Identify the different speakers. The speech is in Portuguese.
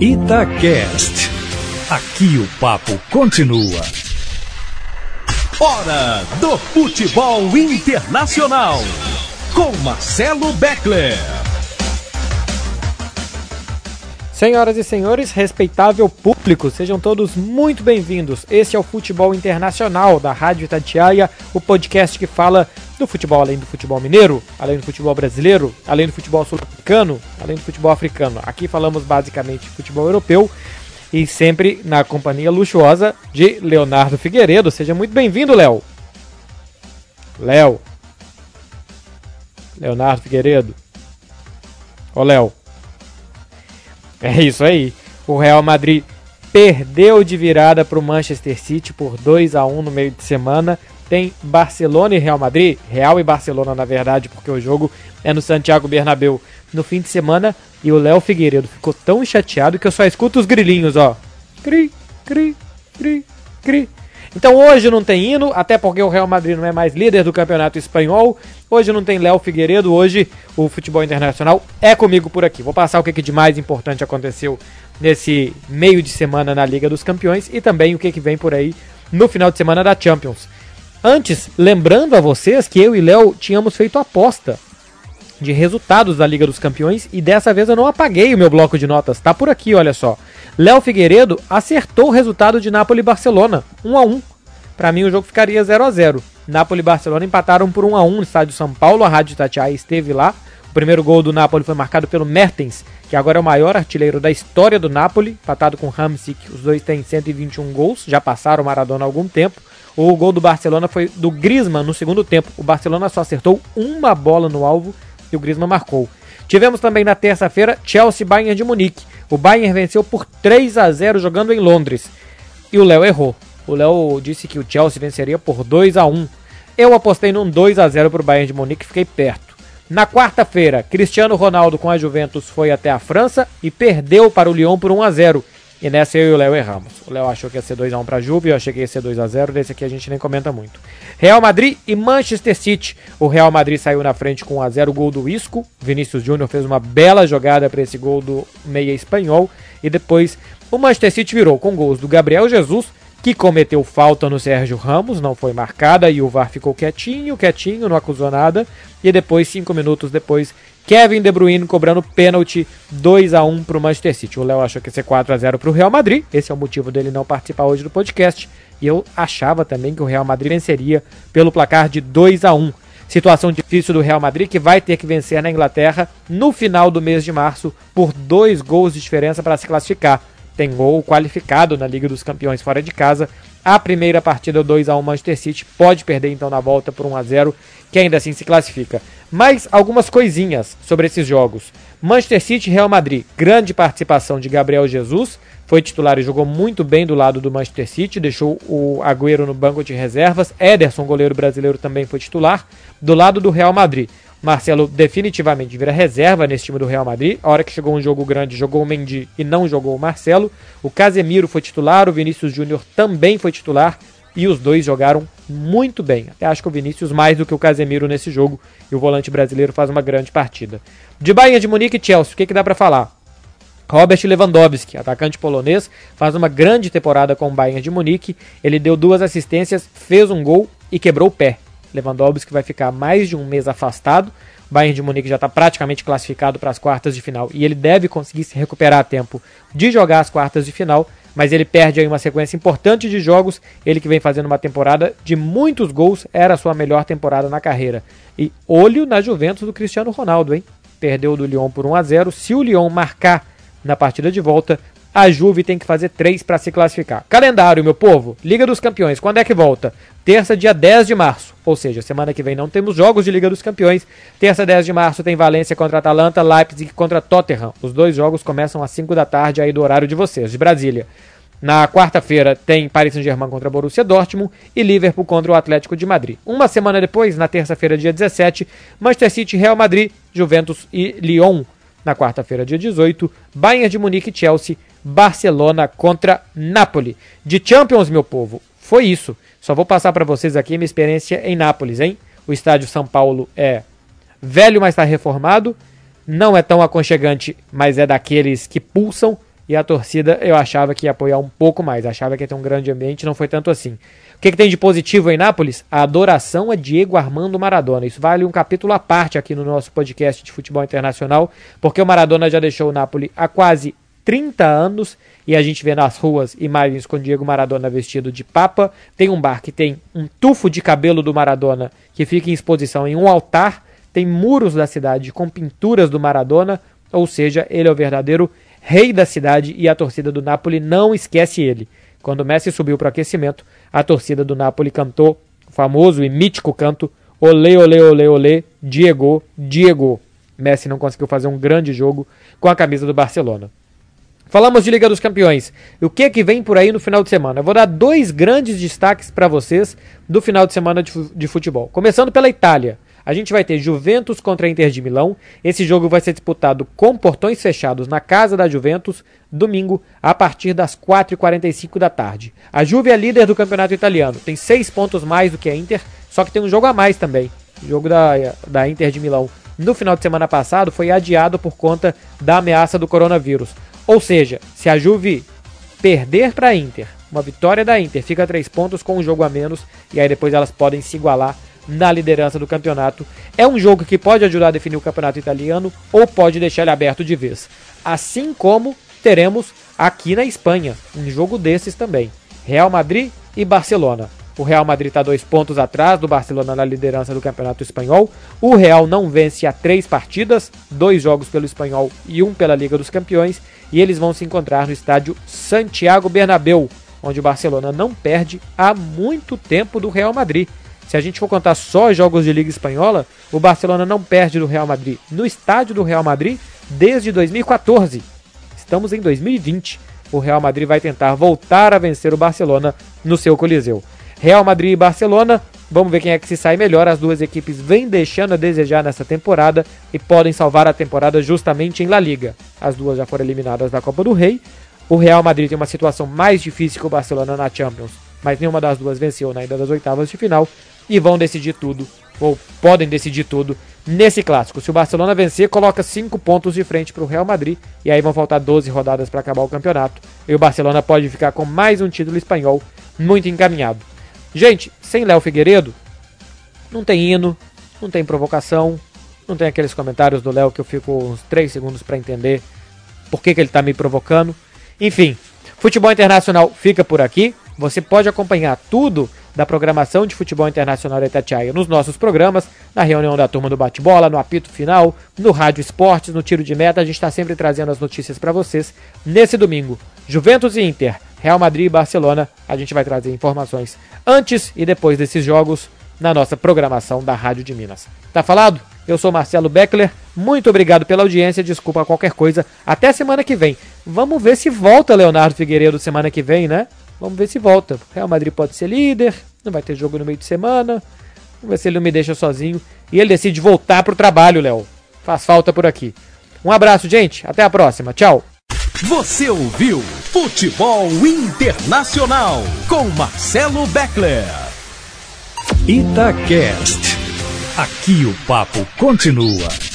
Speaker 1: Itacast. Aqui o papo continua. Hora do futebol internacional. Com Marcelo Beckler.
Speaker 2: Senhoras e senhores, respeitável público, sejam todos muito bem-vindos. Esse é o Futebol Internacional da Rádio Itatiaia, o podcast que fala do futebol além do futebol mineiro, além do futebol brasileiro, além do futebol sul-africano, além do futebol africano. Aqui falamos basicamente futebol europeu e sempre na companhia luxuosa de Leonardo Figueiredo. Seja muito bem-vindo, Léo. Léo. Leonardo Figueiredo. Ô, Léo. É isso aí. O Real Madrid perdeu de virada para o Manchester City por 2 a 1 no meio de semana. Tem Barcelona e Real Madrid, Real e Barcelona na verdade, porque o jogo é no Santiago Bernabéu no fim de semana e o Léo Figueiredo ficou tão chateado que eu só escuto os grilinhos, ó. Cri, cri, cri, cri. Então hoje não tem hino, até porque o Real Madrid não é mais líder do campeonato espanhol. Hoje não tem Léo Figueiredo, hoje o futebol internacional é comigo por aqui. Vou passar o que de mais importante aconteceu nesse meio de semana na Liga dos Campeões e também o que vem por aí no final de semana da Champions. Antes, lembrando a vocês que eu e Léo tínhamos feito aposta de resultados da Liga dos Campeões e dessa vez eu não apaguei o meu bloco de notas, tá por aqui, olha só. Léo Figueiredo acertou o resultado de Napoli e Barcelona, 1 a 1. Para mim o jogo ficaria 0 a 0. Napoli e Barcelona empataram por 1 a 1 no estádio São Paulo, a Rádio Tatiaia esteve lá. O primeiro gol do Napoli foi marcado pelo Mertens, que agora é o maior artilheiro da história do Napoli, empatado com Hamsik. Os dois têm 121 gols, já passaram o Maradona há algum tempo. O gol do Barcelona foi do Griezmann no segundo tempo. O Barcelona só acertou uma bola no alvo e o Griezmann marcou. Tivemos também na terça-feira Chelsea Bayern de Munique. O Bayern venceu por 3 a 0 jogando em Londres. E o Léo errou. O Léo disse que o Chelsea venceria por 2 a 1. Eu apostei num 2 a 0 para o Bayern de Munique fiquei perto. Na quarta-feira, Cristiano Ronaldo com a Juventus foi até a França e perdeu para o Lyon por 1 a 0. E nessa eu e o Léo erramos. O Léo achou que ia ser 2x1 para a Juve, eu achei que ia ser 2x0. Desse aqui a gente nem comenta muito. Real Madrid e Manchester City. O Real Madrid saiu na frente com 1x0 gol do Isco. Vinícius Júnior fez uma bela jogada para esse gol do meia espanhol. E depois o Manchester City virou com gols do Gabriel Jesus, que cometeu falta no Sérgio Ramos, não foi marcada e o VAR ficou quietinho, quietinho, não acusou nada. E depois, cinco minutos depois, Kevin De Bruyne cobrando pênalti 2 a 1 para o Manchester City. O Léo achou que ia ser 4 a 0 para o Real Madrid. Esse é o motivo dele não participar hoje do podcast. E eu achava também que o Real Madrid venceria pelo placar de 2 a 1. Situação difícil do Real Madrid que vai ter que vencer na Inglaterra no final do mês de março por dois gols de diferença para se classificar. Tem gol qualificado na Liga dos Campeões fora de casa. A primeira partida 2 a 1 Manchester City pode perder então na volta por 1 a 0, que ainda assim se classifica. Mais algumas coisinhas sobre esses jogos. Manchester City Real Madrid, grande participação de Gabriel Jesus, foi titular e jogou muito bem do lado do Manchester City, deixou o Agüero no banco de reservas. Ederson, goleiro brasileiro, também foi titular. Do lado do Real Madrid, Marcelo definitivamente vira reserva nesse time do Real Madrid. A hora que chegou um jogo grande, jogou o Mendy e não jogou o Marcelo. O Casemiro foi titular, o Vinícius Júnior também foi titular e os dois jogaram muito bem. Até acho que o Vinícius mais do que o Casemiro nesse jogo e o volante brasileiro faz uma grande partida. De Bayern de Munique e Chelsea, o que, que dá para falar? Robert Lewandowski, atacante polonês, faz uma grande temporada com o Bayern de Munique. Ele deu duas assistências, fez um gol e quebrou o pé. Lewandowski vai ficar mais de um mês afastado. O Bayern de Munique já está praticamente classificado para as quartas de final e ele deve conseguir se recuperar a tempo de jogar as quartas de final mas ele perde aí uma sequência importante de jogos. Ele que vem fazendo uma temporada de muitos gols, era a sua melhor temporada na carreira. E olho na Juventus do Cristiano Ronaldo, hein? Perdeu do Lyon por 1 a 0. Se o Lyon marcar na partida de volta, a Juve tem que fazer 3 para se classificar. Calendário, meu povo. Liga dos Campeões, quando é que volta? Terça, dia 10 de março. Ou seja, semana que vem não temos jogos de Liga dos Campeões. Terça, 10 de março, tem Valência contra Atalanta, Leipzig contra Tottenham. Os dois jogos começam às 5 da tarde aí do horário de vocês, de Brasília. Na quarta-feira tem Paris Saint-Germain contra Borussia Dortmund e Liverpool contra o Atlético de Madrid. Uma semana depois, na terça-feira, dia 17, Manchester City, Real Madrid, Juventus e Lyon. Na quarta-feira, dia 18, Bayern de Munique e Chelsea, Barcelona contra Napoli. De Champions, meu povo, foi isso. Só vou passar para vocês aqui minha experiência em Nápoles, hein? O estádio São Paulo é velho, mas está reformado. Não é tão aconchegante, mas é daqueles que pulsam. e a torcida eu achava que ia apoiar um pouco mais, achava que ia ter um grande ambiente, não foi tanto assim. Que, que tem de positivo em Nápoles? A adoração a Diego Armando Maradona. Isso vale um capítulo à parte aqui no nosso podcast de futebol internacional, porque o Maradona já deixou o Nápoles há quase 30 anos e a gente vê nas ruas imagens com Diego Maradona vestido de papa. Tem um bar que tem um tufo de cabelo do Maradona que fica em exposição em um altar. Tem muros da cidade com pinturas do Maradona, ou seja, ele é o verdadeiro rei da cidade e a torcida do Napoli não esquece ele. Quando Messi subiu para o aquecimento, a torcida do Napoli cantou o famoso e mítico canto Olê, olê, olê, olê, Diego, Diego. Messi não conseguiu fazer um grande jogo com a camisa do Barcelona. Falamos de Liga dos Campeões. O que é que vem por aí no final de semana? Eu vou dar dois grandes destaques para vocês do final de semana de futebol. Começando pela Itália. A gente vai ter Juventus contra Inter de Milão. Esse jogo vai ser disputado com portões fechados na casa da Juventus, domingo, a partir das 4h45 da tarde. A Juve é líder do campeonato italiano, tem seis pontos mais do que a Inter, só que tem um jogo a mais também. O jogo da, da Inter de Milão no final de semana passado foi adiado por conta da ameaça do coronavírus. Ou seja, se a Juve perder para a Inter, uma vitória da Inter, fica três pontos com um jogo a menos e aí depois elas podem se igualar na liderança do campeonato. É um jogo que pode ajudar a definir o campeonato italiano ou pode deixar ele aberto de vez. Assim como teremos aqui na Espanha um jogo desses também: Real Madrid e Barcelona. O Real Madrid está dois pontos atrás do Barcelona na liderança do Campeonato Espanhol. O Real não vence há três partidas, dois jogos pelo Espanhol e um pela Liga dos Campeões, e eles vão se encontrar no estádio Santiago Bernabéu, onde o Barcelona não perde há muito tempo do Real Madrid. Se a gente for contar só jogos de Liga Espanhola, o Barcelona não perde do Real Madrid no estádio do Real Madrid desde 2014. Estamos em 2020. O Real Madrid vai tentar voltar a vencer o Barcelona no seu Coliseu. Real Madrid e Barcelona, vamos ver quem é que se sai melhor. As duas equipes vêm deixando a desejar nessa temporada e podem salvar a temporada justamente em La Liga. As duas já foram eliminadas da Copa do Rei. O Real Madrid tem uma situação mais difícil que o Barcelona na Champions, mas nenhuma das duas venceu na ida das oitavas de final e vão decidir tudo, ou podem decidir tudo, nesse clássico. Se o Barcelona vencer, coloca 5 pontos de frente para o Real Madrid, e aí vão faltar 12 rodadas para acabar o campeonato, e o Barcelona pode ficar com mais um título espanhol muito encaminhado. Gente, sem Léo Figueiredo, não tem hino, não tem provocação, não tem aqueles comentários do Léo que eu fico uns 3 segundos para entender por que, que ele está me provocando. Enfim, futebol internacional fica por aqui. Você pode acompanhar tudo da programação de futebol internacional da Itatiaia nos nossos programas, na reunião da turma do bate-bola, no apito final, no Rádio Esportes, no tiro de meta. A gente está sempre trazendo as notícias para vocês. Nesse domingo, Juventus e Inter, Real Madrid e Barcelona, a gente vai trazer informações antes e depois desses jogos na nossa programação da Rádio de Minas. Tá falado? Eu sou Marcelo Beckler, muito obrigado pela audiência, desculpa qualquer coisa. Até semana que vem. Vamos ver se volta Leonardo Figueiredo semana que vem, né? Vamos ver se volta. Real Madrid pode ser líder, não vai ter jogo no meio de semana. Vamos ver se ele não me deixa sozinho. E ele decide voltar pro trabalho, Léo. Faz falta por aqui. Um abraço, gente. Até a próxima. Tchau.
Speaker 1: Você ouviu Futebol Internacional com Marcelo Beckler. Itacast. Aqui o papo continua.